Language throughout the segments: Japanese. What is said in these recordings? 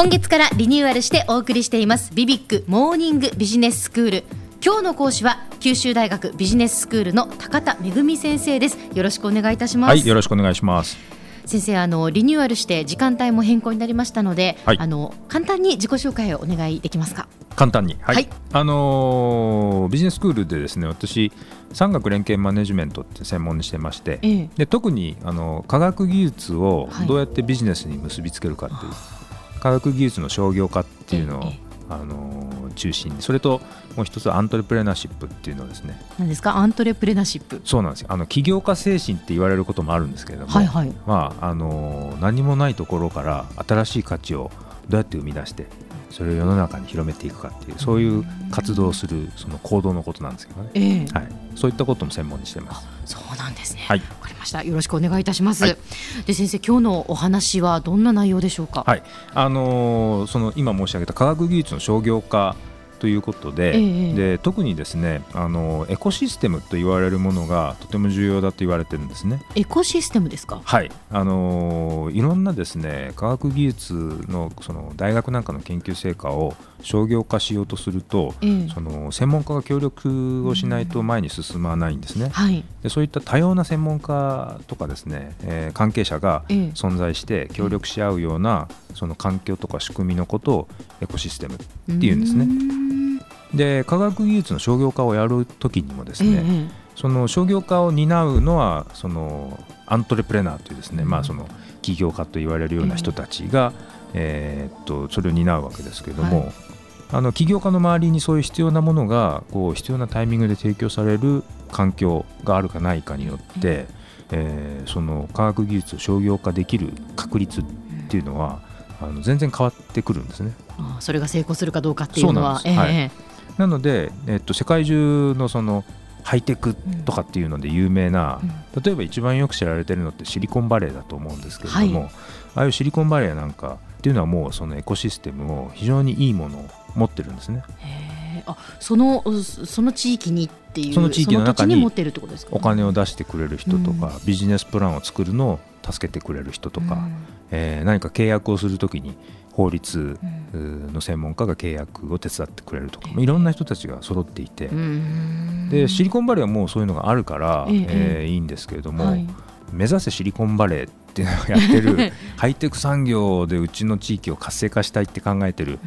今月からリニューアルしてお送りしています。ビビックモーニングビジネススクール。今日の講師は九州大学ビジネススクールの高田恵先生です。よろしくお願いいたします。はいよろしくお願いします。先生あのリニューアルして時間帯も変更になりましたので、はい。あの簡単に自己紹介をお願いできますか？簡単に。はい、はい。あのービジネススクールでですね私産学連携マネジメントって専門にしてまして、ええ。で特にあの科学技術をはい。どうやってビジネスに結びつけるかっていう、科学技術の商業化っていうのを、ええあのー中心にそれともう一つはアントレプレナーシップっていうのをですね何ですか？アントレプレナーシップ。そうなんですよ。あの起業家精神って言われることもあるんですけれども、はいはい。まああのー何もないところから新しい価値をどうやって生み出してそれを世の中に広めていくかっていうそういう活動をするその行動のことなんですけどね、ええ。はい、そういったことも専門にしてます。そうなんですね。はいました。よろしくお願いいたします。はいで先生今日のお話はどんな内容でしょうか？はいあのーその今申し上げた科学技術の商業化ということで,、ええで特にですね、あのーエコシステムと言われるものがとても重要だと言われてるんですね。エコシステムですか？はい、あのーいろんなですね科学技術のその大学なんかの研究成果を商業化しようとすると、ええその専門家が協力をしないと前に進まないんですね。はい。でそういった多様な専門家とかですね、えー関係者がええ存在して協力し合うようなその環境とか仕組みのことをエコシステムっていうんですね。ね。で科学技術の商業化をやるときにもですえね、えその商業化を担うのはそのアントレプレナーというですね、うん。まあその起業家と言われるような人たちが、えーっとそれを担うわけですけれども、はい。あの起業家の周りにそういう必要なものがこう必要なタイミングで提供される環境があるかないかによって、えーその科学技術を商業化できる確率っていうのはあの全然変わってくるんですね。あそれが成功するかどうかっていうのは。そうなんです。ええなので、えっと、世界中のそのハイテクとかっていうので有名な、例えば一番よく知られてるのってシリコンバレーだと思うんですけれども、はい。ああいうシリコンバレーなんかっていうのはもうそのエコシステムを非常にいいものを持ってるんですね。あそのその地域にっていうその地域の中にそ土地持ってるってことですか？お金を出してくれる人とか、ビジネスプランを作るのを助けてくれる人とか、えー何か契約をするときに法律うん。うの専門家が契約を手伝ってくれるとか、いろんな人たちが揃っていて、うん。でシリコンバレーはもうそういうのがあるから、えええーいいんですけれども、はい。目指せシリコンバレーっていうのをやってるハイテク産業でうちの地域を活性化したいって考えてる、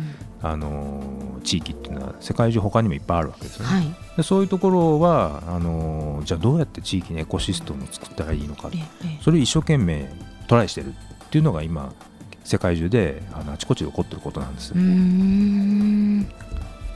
あのー地域っていうのは世界中他にもいっぱいあるわけですよね。はい。でそういうところはあのーじゃあどうやって地域にエコシステムを作ったらいいのかええそれを一生懸命トライしてるっていうのが今世界中であのあちこちで起こってることなんです。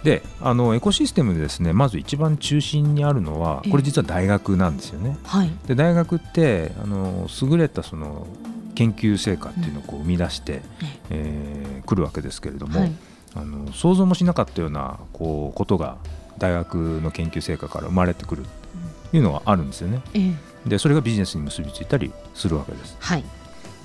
であのエコシステムでですねまず一番中心にあるのはええこれ実は大学なんですよね。はい。で大学ってあの優れたその研究成果っていうのをこう生み出して、えー来るわけですけれども、はい。あの想像もしなかったようなこうことが大学の研究成果から生まれてくるっていうのがあるんですよね。ええでそれがビジネスに結びついたりするわけです。はい。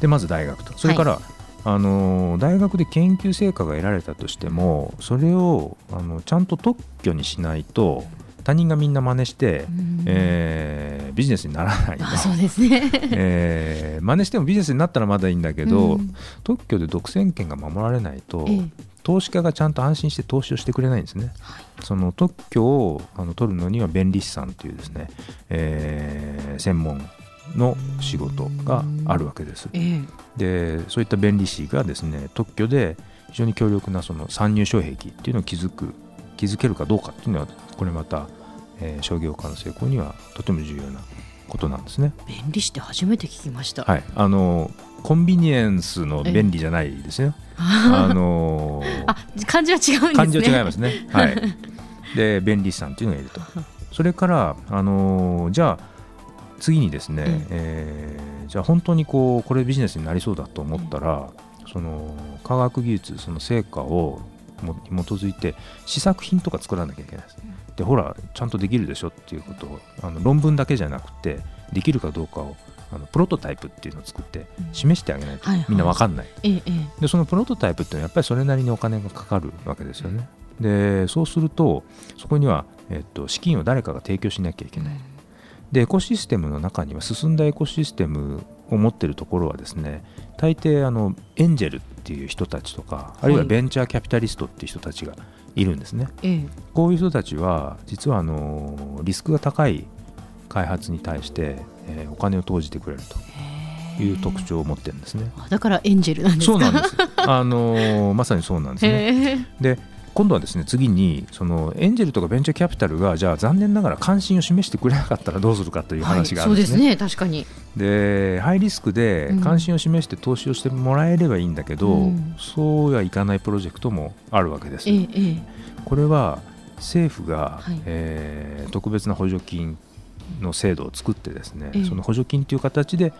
でまず大学とそれから、あの大学で研究成果が得られたとしてもそれをあのちゃんと特許にしないと他人がみんな真似して、うん。えービジネスにならない。とあそうですね。えー真似してもビジネスになったらまだいいんだけど、うん。特許で独占権が守られないと、ええ。投資家がちゃんと安心して投資をしてくれないんですね。その特許をあの取るのには弁理士さんというですね、えー専門の仕事があるわけです。ええ。でそういった弁理士がですね特許で非常に強力なその参入障壁っていうのを築く築けるかどうかっていうのはこれまた、えー商業化の成功にはとても重要なことなんですね。便利して初めて聞きました。はい、あのコンビニエンスの便利じゃないですよ。あの あ、漢字は違うんですね。漢字は違いますね。はい。で便利士さんっていうのがいると。それからあのじゃあ次にですね、うんえーじゃあ本当にこうこれビジネスになりそうだと思ったら、その科学技術その成果をもに基づいて試作品とか作らなきゃいけないです。でほらちゃんとできるでしょっていうことをあの論文だけじゃなくてできるかどうかをあのプロトタイプっていうのを作って示してあげないとはいはいみんなわかんない。ええええでそのプロトタイプっていうのはやっぱりそれなりにお金がかかるわけですよね。でそうするとそこには、えっと、資金を誰かが提供しなきゃいけない。でエコシステムの中には進んだエコシステムを持っているところはですね大抵あのエンジェルっっていう人たちとかあるいはベンチャーキャピタリストっていう人たちがいるんですね。ええこういう人たちは実はあのリスクが高い開発に対して、えーお金を投じてくれるという特徴を持ってるんですね。あだからエンジェルなんですか？そうなんです。あのまさにそうなんですね。で今度はですね次にそのエンジェルとかベンチャーキャピタルがじゃあ残念ながら関心を示してくれなかったらどうするかという話があるんですね。はい、そうですね確かに。でハイリスクでうん関心を示して投資をしてもらえればいいんだけど、うん。そうはいかないプロジェクトもあるわけです。ええええ。これは政府が、はい。えー特別な補助金の制度を作ってですね、ええ。その補助金という形で、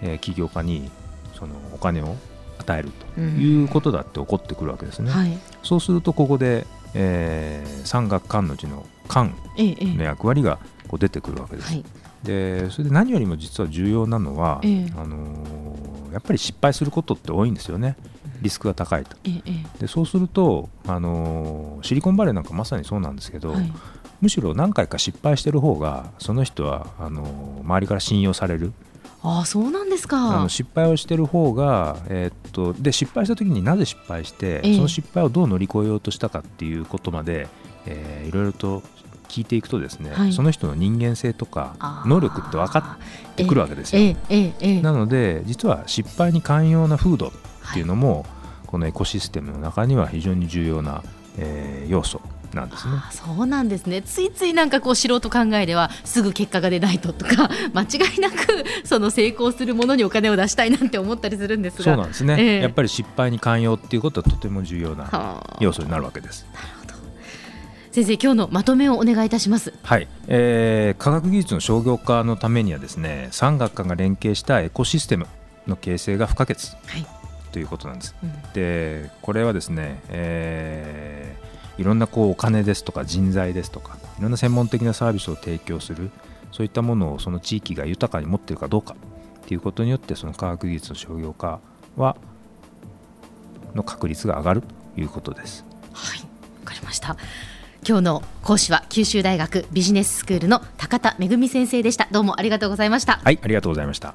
えー起業家にそのお金を与えるということだって起こってくるわけですね。はい。そうするとここで、えー産学官のうちの官の役割がこう出てくるわけです。はい。でそれで何よりも実は重要なのは、ええ。あのーやっぱり失敗することって多いんですよね。リスクが高いと。えええでそうすると、あのーシリコンバレーなんかまさにそうなんですけど、えはい。むしろ何回か失敗してる方がその人はあのー周りから信用されるああそうなんですあかの失敗をしてる方が、えーっとで失敗した時になぜ失敗して、ええ。その失敗をどう乗り越えようとしたかっていうことまで、えーいろいろと聞いていくとですね、はい。その人の人間性とかあー。能力って分かってくるわけですよ。ええええええ。なので実は失敗に寛容な風土っていうのも、このエコシステムの中には非常に重要な、えー要素なんですね。あそうなんですね。ついついなんかこう素人考えではすぐ結果が出ないととか 間違いなくその成功するものにお金を出したいなんて思ったりするんですが。そうなんですね、ええ。やっぱり失敗に寛容っていうことはとても重要なはあ。要素になるわけです。先生今日のまとめをお願いいたします。はい、えー科学技術の商業化のためにはですね産学官が連携したエコシステムの形成が不可欠はい、ということなんです。うんでこれはですね、えーいろんなこうお金ですとか人材ですとかいろんな専門的なサービスを提供するそういったものをその地域が豊かに持っているかどうかっていうことによってその科学技術の商業化はの確率が上がるということです。はい、わかりました。今日の講師は九州大学ビジネススクールの高田恵先生でした。どうもありがとうございました。はい、ありがとうございました。